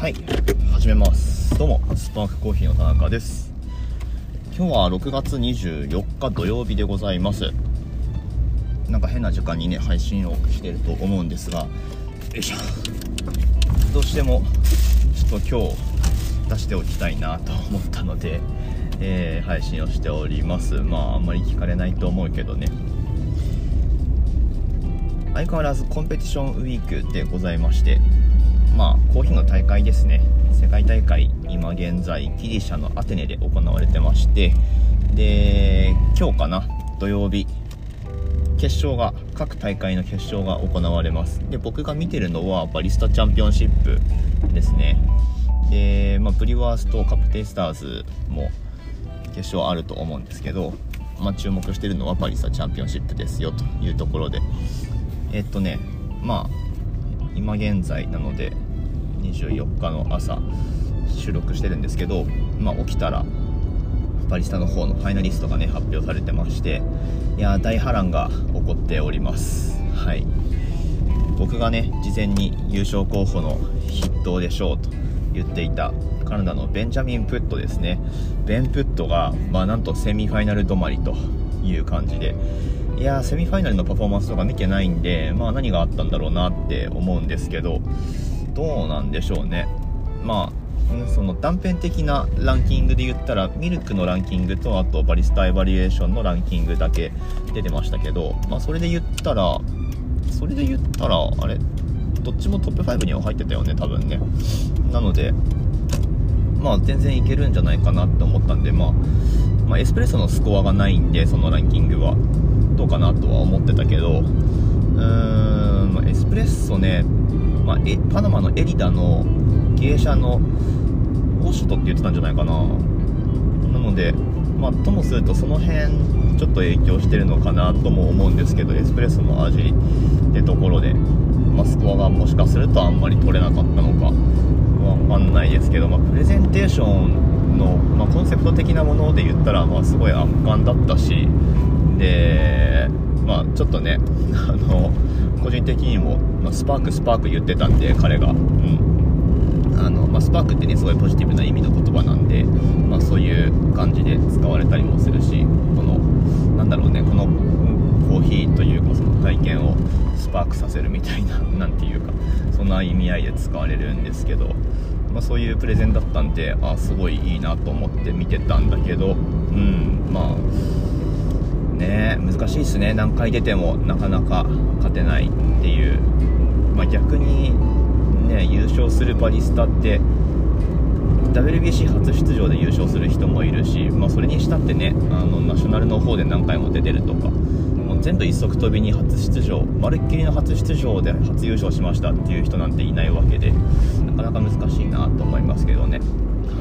はい。始めます。どうもスパークコーヒーの田中です。今日は6月24日土曜日でございます。なんか変な時間にね配信をしてると思うんですが。よいしょ。どうしてもちょっと今日出しておきたいなと思ったので、えー、配信をしております。まああんまり聞かれないと思うけどね。相変わらずコンペティションウィークでございましてまあコーヒーの大会ですね。世界大会今現在ギリシャのアテネで行われてましてで今日かな土曜日決勝が各大会の決勝が行われます。で僕が見てるのはバリスタチャンピオンシップですね。で、まあ、ブリワースとカプテイスターズも決勝あると思うんですけど、まあ、注目してるのはバリスタチャンピオンシップですよというところで。えっとねまあ今現在なので24日の朝収録してるんですけど、まあ、起きたらバリスタの方のファイナリストがね発表されてましていや大波乱が起こっております。はい。僕がね事前に優勝候補の筆頭でしょうと言っていたカナダのベンジャミン・プットですね。ベン・プットが、まあ、なんとセミファイナル止まりという感じでいやセミファイナルのパフォーマンスとか見てないんで、まあ、何があったんだろうなって思うんですけどどうなんでしょうね。まあその断片的なランキングで言ったらミルクのランキングとあとバリスタエバリエーションのランキングだけ出てましたけど、まあ、それで言ったらそれで言ったらあれ？どっちもトップ5には入ってたよね多分ね。なのでまあ全然いけるんじゃないかなって思ったんで、まあ、まあ、エスプレッソのスコアがないんでそのランキングは。どうかなとは思ってたけど。うーん、まあ、エスプレッソね、まあ、えパナマのエリダの芸者のウォシュトって言ってたんじゃないかな。なので、まあ、ともするとその辺ちょっと影響してるのかなとも思うんですけどエスプレッソの味ってところで、まあ、スコアがもしかするとあんまり取れなかったのかわかんないですけど、まあ、プレゼンテーションの、まあ、コンセプト的なもので言ったら、まあ、すごい圧巻だったしでまあちょっとね あの個人的にも、まあ、スパークスパーク言ってたんで彼が。うん。あの、まあ、スパークってねすごいポジティブな意味の言葉なんで、まあ、そういう感じで使われたりもするしこのなんだろうねこのコーヒーというかその体験をスパークさせるみたいな何ていうかそんな意味合いで使われるんですけど、まあ、そういうプレゼンだったんであすごいいいなと思って見てたんだけどうんまあね難しいですね。何回出てもなかなか勝てないっていう、まあ、逆にね優勝するバリスタって WBC 初出場で優勝する人もいるし、まあ、それにしたってねあのナショナルの方で何回も出てるとか全部一足飛びに初出場まるっきりの初出場で初優勝しましたっていう人なんていないわけでなかなか難しいなと思いますけどね。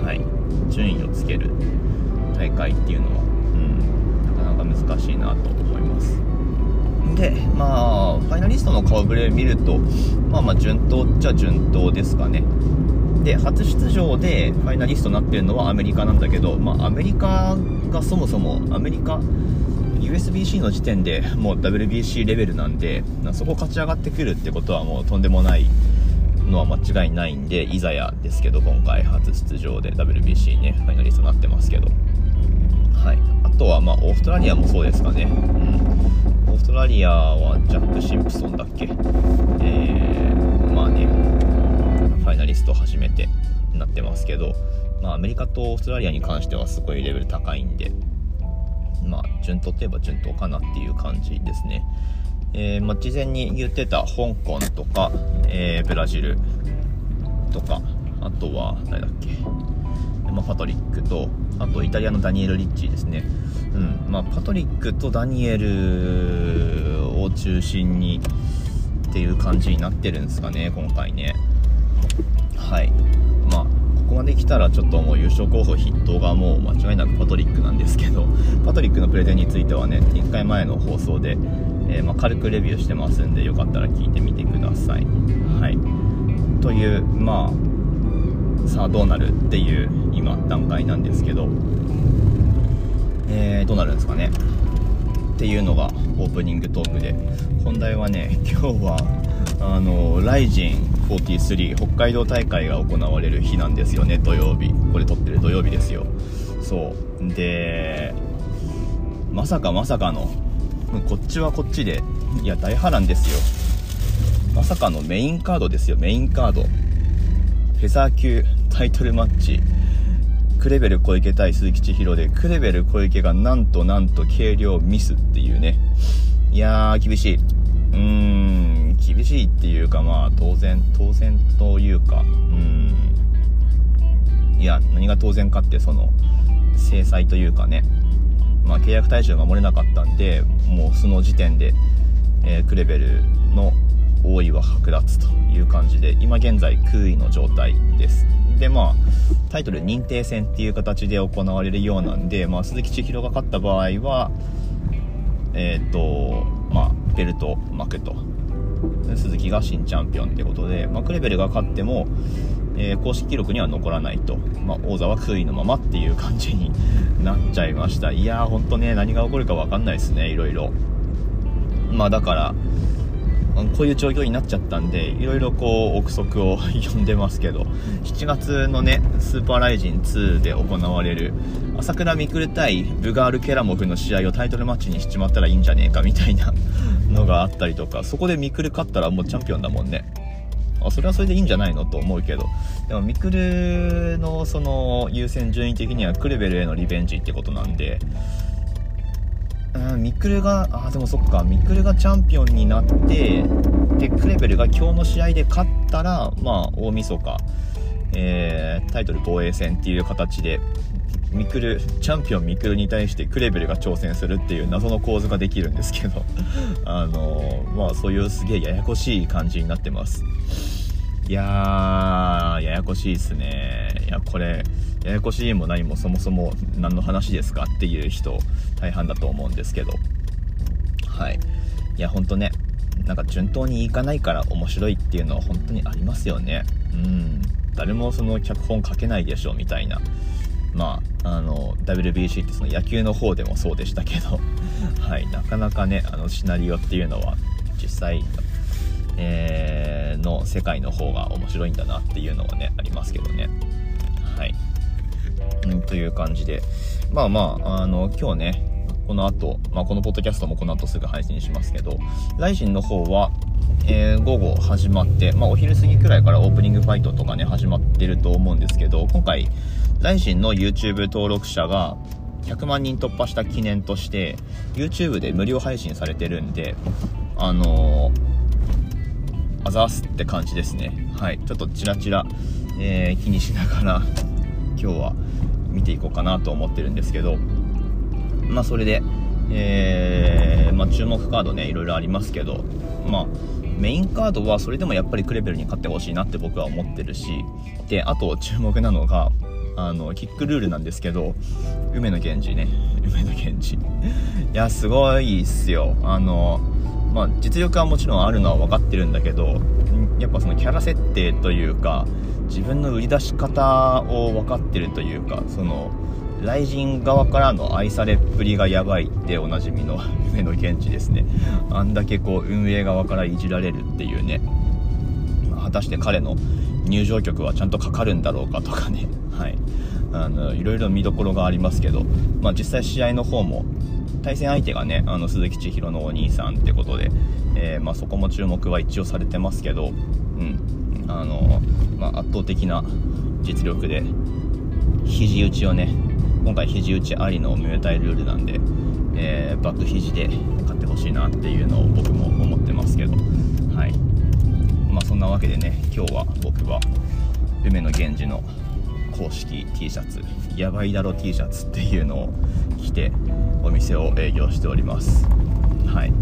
はい。順位をつける大会っていうのはうん、なかなか難しいなと思います。でまあファイナリストの顔ぶれを見るとまあまあ順当っちゃ順当ですかね。で初出場でファイナリストになってるのはアメリカなんだけど、まあ、アメリカがそもそもアメリカ USBC の時点でもう WBC レベルなんでそこ勝ち上がってくるってことはもうとんでもないのは間違いないんでいざやですけど今回初出場で WBC ねファイナリストになってますけど。はい。あとは、まあ、オーストラリアもそうですかね。うん、オーストラリアはジャック・シンプソンだっけ？えー、まあね、ファイナリスト初めてなってますけど、まあ、アメリカとオーストラリアに関してはすごいレベル高いんで、まあ、順当といえば順当かなっていう感じですね。えー、まあ、事前に言ってた香港とか、えー、ブラジルとか、あとは、誰だっけ、まあ、パトリックと、あとイタリアのダニエル・リッチーですね。うんまあ、パトリックとダニエルを中心にっていう感じになってるんですかね、今回ね。はい。ここまで来たらちょっともう優勝候補筆頭がもう間違いなくパトリックなんですけど、パトリックのプレゼンについてはね、1回前の放送で、えー、まあ、軽くレビューしてますんで、よかったら聞いてみてください。はい。という、まあ、さあどうなるっていう今段階なんですけど、えー、どうなるんですかねっていうのがオープニングトークで本題はね今日はあのライジン43北海道大会が行われる日なんですよね。土曜日。これ撮ってる土曜日ですよ。そう。でまさかまさかの。こっちはこっちで。いや大波乱ですよ。まさかのメインカードですよ。メインカード。フェザー級タイトルマッチ。クレベル小池対鈴木千尋で。クレベル小池がなんとなんと軽量ミスっていうね。いやー厳しい。うーん厳しいっていうかまあ当然当然というかうん。いや何が当然かってその制裁というかね。まあ契約対象が守れなかったんでもうその時点で、えー、クレベルの王位は剥奪という感じで今現在空位の状態です。でまあタイトル認定戦っていう形で行われるようなんで、まあ、鈴木千尋が勝った場合はえっ、ー、とまあベルト巻くと鈴木が新チャンピオンということで、まあ、クレベルが勝っても、えー、公式記録には残らないと、まあ、王座は空位のままっていう感じになっちゃいました。いやーほんとね何が起こるか分かんないですねいろいろ。まあだからこういう状況になっちゃったんでいろいろこう憶測を呼んでますけど7月のねスーパーライジン2で行われる朝倉未来対ブガール・ケラモフの試合をタイトルマッチにしちまったらいいんじゃねえかみたいなのがあったりとかそこで未来勝ったらもうチャンピオンだもんね。あそれはそれでいいんじゃないのと思うけど。でもミクルのその優先順位的にはクレベルへのリベンジってことなんでうん、ミクルが、あ、でもそっか、ミクルがチャンピオンになって、で、クレベルが今日の試合で勝ったら、まあ、大晦日、えー、タイトル防衛戦っていう形で、ミクル、チャンピオンミクルに対してクレベルが挑戦するっていう謎の構図ができるんですけど、あのー、まあ、そういうすげえややこしい感じになってます。いやー、ややこしいっすね。いや、これ、ややこしいも何もそもそも何の話ですかっていう人大半だと思うんですけど。はい。いや、ほんとね、なんか順当にいかないから面白いっていうのは本当にありますよね。うん。誰もその脚本書けないでしょみたいな。まあ、あの、WBC ってその野球の方でもそうでしたけど、はい、なかなかね、あのシナリオっていうのは実際えー、の世界の方が面白いんだなっていうのはねありますけどねはい、うん、という感じで。まあまああの今日ねこの後、まあ、このポッドキャストもこの後すぐ配信しますけど、ライジンの方は、えー、午後始まって、まあ、お昼過ぎくらいからオープニングファイトとかね、始まってると思うんですけど、今回、ライジンの YouTube 登録者が100万人突破した記念として、YouTube で無料配信されてるんで、あのーあざーすって感じですね。はい。ちょっとチラチラ、えー、気にしながら今日は見ていこうかなと思ってるんですけどまあそれでえー、まあ、注目カードねいろいろありますけどまあメインカードはそれでもやっぱりクレベルに勝ってほしいなって僕は思ってるしであと注目なのがあのキックルールなんですけど梅野源氏ね。梅野源氏。いやすごいっすよ。あのまあ、実力はもちろんあるのは分かってるんだけどやっぱそのキャラ設定というか自分の売り出し方を分かってるというかその雷神側からの愛されっぷりがやばいっておなじみの夢の現地ですね。あんだけこう運営側からいじられるっていうね果たして彼の入場曲はちゃんとかかるんだろうかとかね。はい。あのいろいろ見どころがありますけど、まあ、実際試合の方も対戦相手がねあの鈴木千尋のお兄さんってことで、えー、まあ、そこも注目は一応されてますけど、うん。あのまあ、圧倒的な実力で肘打ちをね今回肘打ちありのムエタイルールなんで、えー、バック肘で勝ってほしいなっていうのを僕も思ってますけどはい。まあそんなわけでね今日は僕は梅野源氏の公式 T シャツやばいだろ T シャツっていうのを着てお店を営業しております。はい。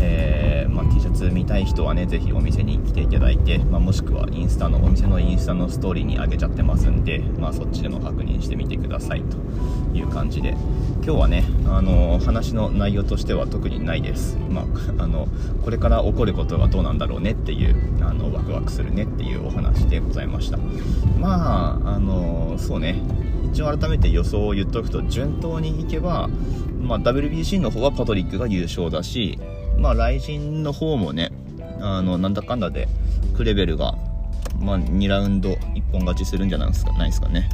えー、まあ、T シャツ見たい人はねぜひお店に来ていただいて、まあ、もしくはインスタのお店のインスタのストーリーに上げちゃってますんで、まあ、そっちでも確認してみてくださいという感じで。今日はね、あの話の内容としては特にないです、まあ、あのこれから起こることがどうなんだろうねっていうあのワクワクするねっていうお話でございました。まああのそうね。一応改めて予想を言っておくと順当にいけば、まあ、WBC の方はパトリックが優勝だし、まあ、ライジンの方もねあのなんだかんだでクレベルが、まあ、2ラウンド一本勝ちするんじゃないですかないですかね。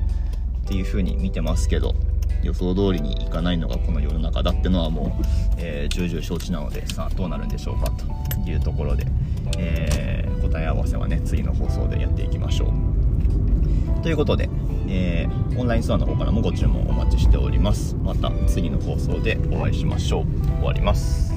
っていう風に見てますけど予想通りにいかないのがこの世の中だってのはもう、えー、重々承知なのでさあどうなるんでしょうかというところで、えー、答え合わせはね次の放送でやっていきましょう。ということで、えー、オンラインストアの方からもご注文お待ちしております。また次の放送でお会いしましょう。終わります。